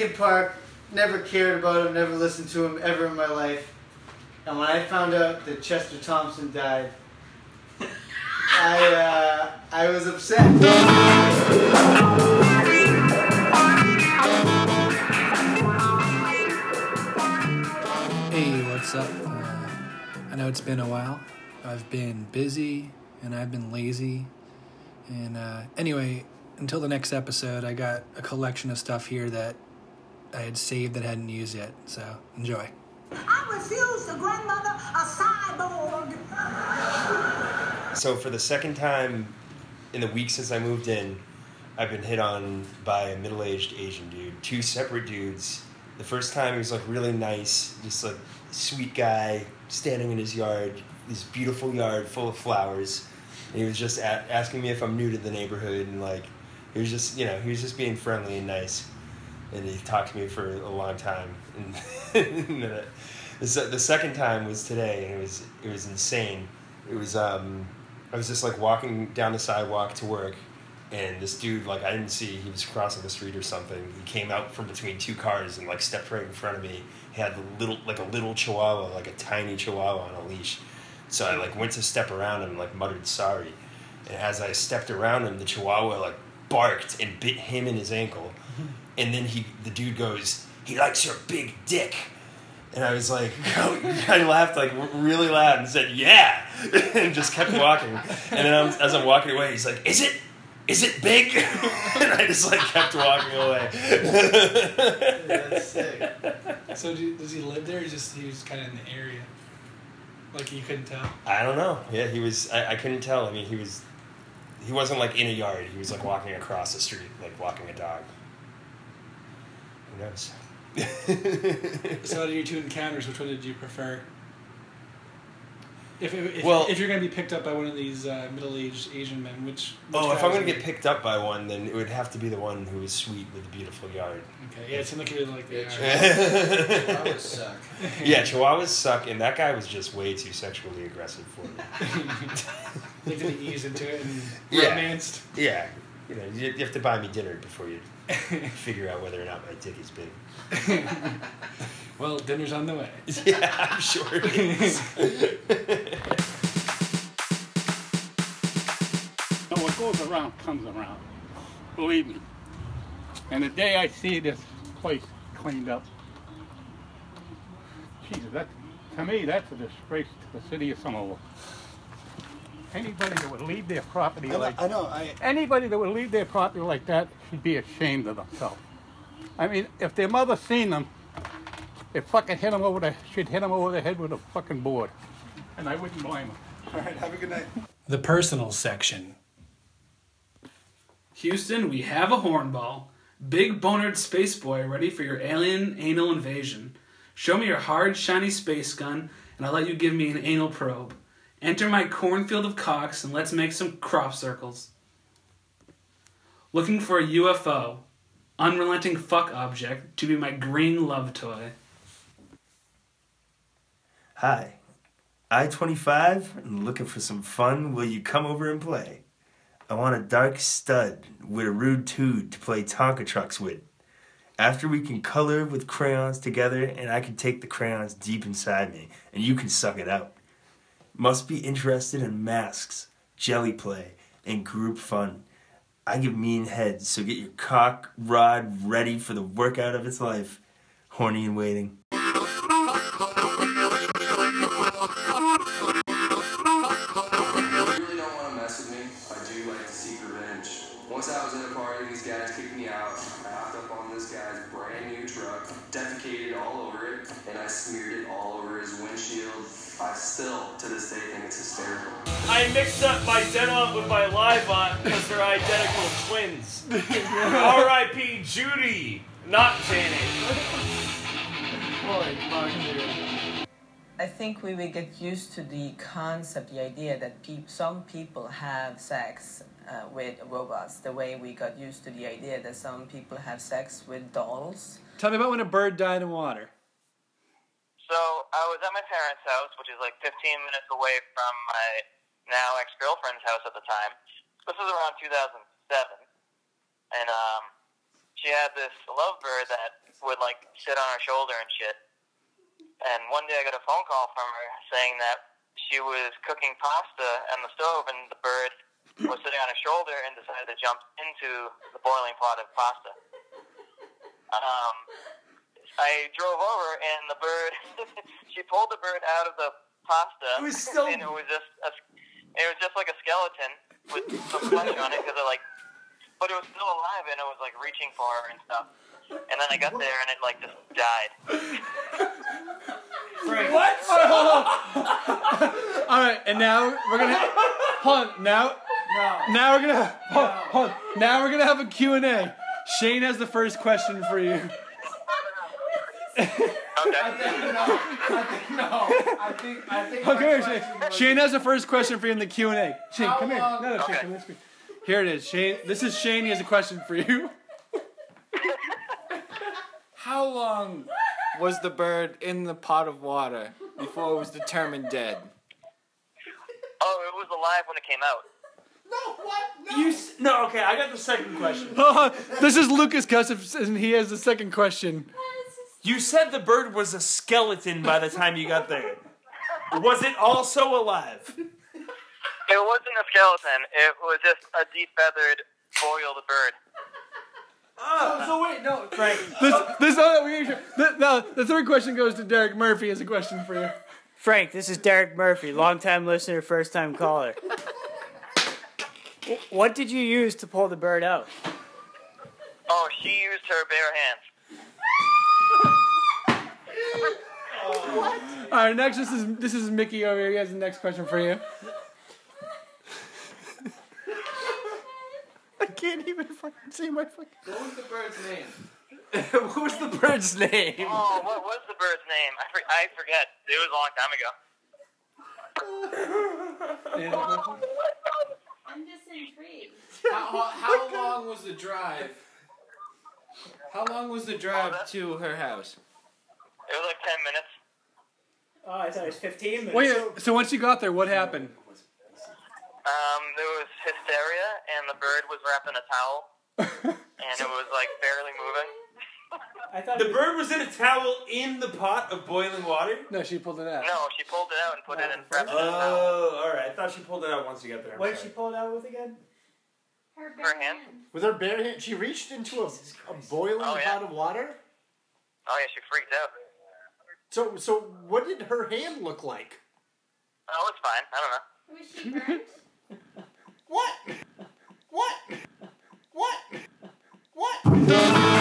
Linkin Park, never cared about him, never listened to him ever in my life. And when I found out that Chester Thompson died, I uh, I was upset. Hey, what's up? Uh, I know it's been a while. I've been busy and I've been lazy. And uh, anyway, until the next episode, I got a collection of stuff here that I had saved that I hadn't used yet. So enjoy. I refuse to grandmother a cyborg. So for the second time in the week since I moved in, I've been hit on by a middle-aged Asian dude. Two separate dudes. The first time he was like really nice, just like sweet guy standing in his yard, this beautiful yard full of flowers. And he was just a- asking me if I'm new to the neighborhood and like he was just you know he was just being friendly and nice. And he talked to me for a long time. And, the, the second time was today, and it was it was insane. It was um, I was just like walking down the sidewalk to work, and this dude like I didn't see he was crossing the street or something. He came out from between two cars and like stepped right in front of me. He had the little like a little chihuahua, like a tiny chihuahua on a leash. So I like went to step around him, and, like muttered sorry, and as I stepped around him, the chihuahua like barked and bit him in his ankle, and then he the dude goes, he likes your big dick. And I was like, I laughed like really loud and said, "Yeah," and just kept walking. And then I'm, as I'm walking away, he's like, "Is it? Is it big?" and I just like kept walking away. That's sick. So do, does he live there or just he was kind of in the area? Like you couldn't tell? I don't know. Yeah, he was. I, I couldn't tell. I mean, he was. He wasn't like in a yard. He was like walking across the street, like walking a dog. Who knows? So out of your two encounters, which one did you prefer? If, if, Well- if you're going to be picked up by one of these uh, middle-aged Asian men, which, which oh, if I'm gonna get picked up by one, then it would have to be the one who is sweet with the beautiful yard. Okay, yeah, it seemed like you really like the Yeah, art. Chihuahuas suck. yeah, Chihuahuas suck, and that guy was just way too sexually aggressive for me. like to be ease into it and Yeah. romanced. yeah, you know, you, have to buy me dinner before you figure out whether or not my dick is big. Well, dinner's on the way. Yeah, I'm sure it is. No, what goes around comes around. Believe me. And the day I see this place cleaned up, Jesus, that to me that's a disgrace to the city of Somerville. Anybody that would leave their property I know, like I know. I anybody that would leave their property like that should be ashamed of themselves. I mean, if their mother seen them, it fucking hit them over the should hit them over the head with a fucking board, and I wouldn't blame them. all right. Have a good night. The personal section. Houston, we have a hornball. Big bonered space boy ready for your alien anal invasion. Show me your hard, shiny space gun, and I'll let you give me an anal probe. Enter my cornfield of cocks and let's make some crop circles. Looking for a UFO, unrelenting fuck object to be my green love toy. Hi, I 25 and looking for some fun. Will you come over and play? I want a dark stud with a rude tood to play Tonka trucks with. After we can color with crayons together, and I can take the crayons deep inside me, and you can suck it out. Must be interested in masks, jelly play, and group fun. I give mean heads, so get your cock rod ready for the workout of its life. Horny and waiting. You really don't want to mess with me, I do like to seek revenge. Once I was in a party, these guys kicked me out. I hopped up on this guy's brand new truck, defecated all over it, and I smeared it all over his windshield. I still, to this day, think it's hysterical. I mixed up my Denont with my Livont because they're identical twins. R.I.P. Judy, not Janet. I think we will get used to the concept, the idea that peop- some people have sex uh, with robots, the way we got used to the idea that some people have sex with dolls. Tell me about when a bird died in water. So I was at my parents' house, which is like 15 minutes away from my now ex-girlfriend's house at the time. This was around 2007, and um, she had this lovebird that would like sit on her shoulder and shit. And one day I got a phone call from her saying that she was cooking pasta on the stove and the bird was sitting on her shoulder and decided to jump into the boiling pot of pasta. Um, I drove over and the bird, she pulled the bird out of the pasta. It was still- and it was just a, it was just like a skeleton with some flesh on it because it like, but it was still alive and it was like reaching for her and stuff. And then I got there and it like just died. What? All right, and now we're gonna hold on. Now, now we're gonna hold, hold on. Now we're gonna have a Q and A. Shane has the first question for you. Okay. Oh, come here, Shane. Shane has the first question for you in the Q and A. Shane, come here. No, no, Shane, Okay. come here. Here it is, Shane. This is Shane. He has a question for you. How long was the bird in the pot of water before it was determined dead? Oh, it was alive when it came out. You s- no, okay. I got the second question. Oh, this is Lucas Cussif, and he has the second question. You said the bird was a skeleton by the time you got there. Was it also alive? It wasn't a skeleton. It was just a defeathered, boiled bird. Oh, so wait, no, Frank. This, this, oh, we, the, no, the third question goes to Derek Murphy. Has a question for you. Frank, this is Derek Murphy, longtime listener, first time caller. Wh- What did you use to pull the bird out? Oh, she used her bare hands. What? All right, next this is this is Mickey over here. He has the next question for you. I can't even fucking see my fucking. What was the bird's name? what was the bird's name? Oh, what was the bird's name? I, for, I forget. It was a long time ago. Oh, I'm just intrigued. How, how long was the drive? How long was the drive to her house? It was like 10 minutes. Oh, I thought it was 15 minutes. Wait, so once you got there, what happened? Um, there was hysteria, and the bird was wrapped in a towel, and it was like barely moving. I thought The was- bird was in a towel in the pot of boiling water. No, she pulled it out. No, she pulled it out and put it in wrapped it in a towel. Oh, all right. I thought she pulled it out once you got there. I'm What did sorry. she pull it out with again? Her Her hand? With her bare hand, she reached into a, a boiling Oh, yeah. pot of water. Oh yeah, she freaked out. So, so what did her hand look like? Oh, it's fine. I don't know. Was she burnt? What? What? What? What?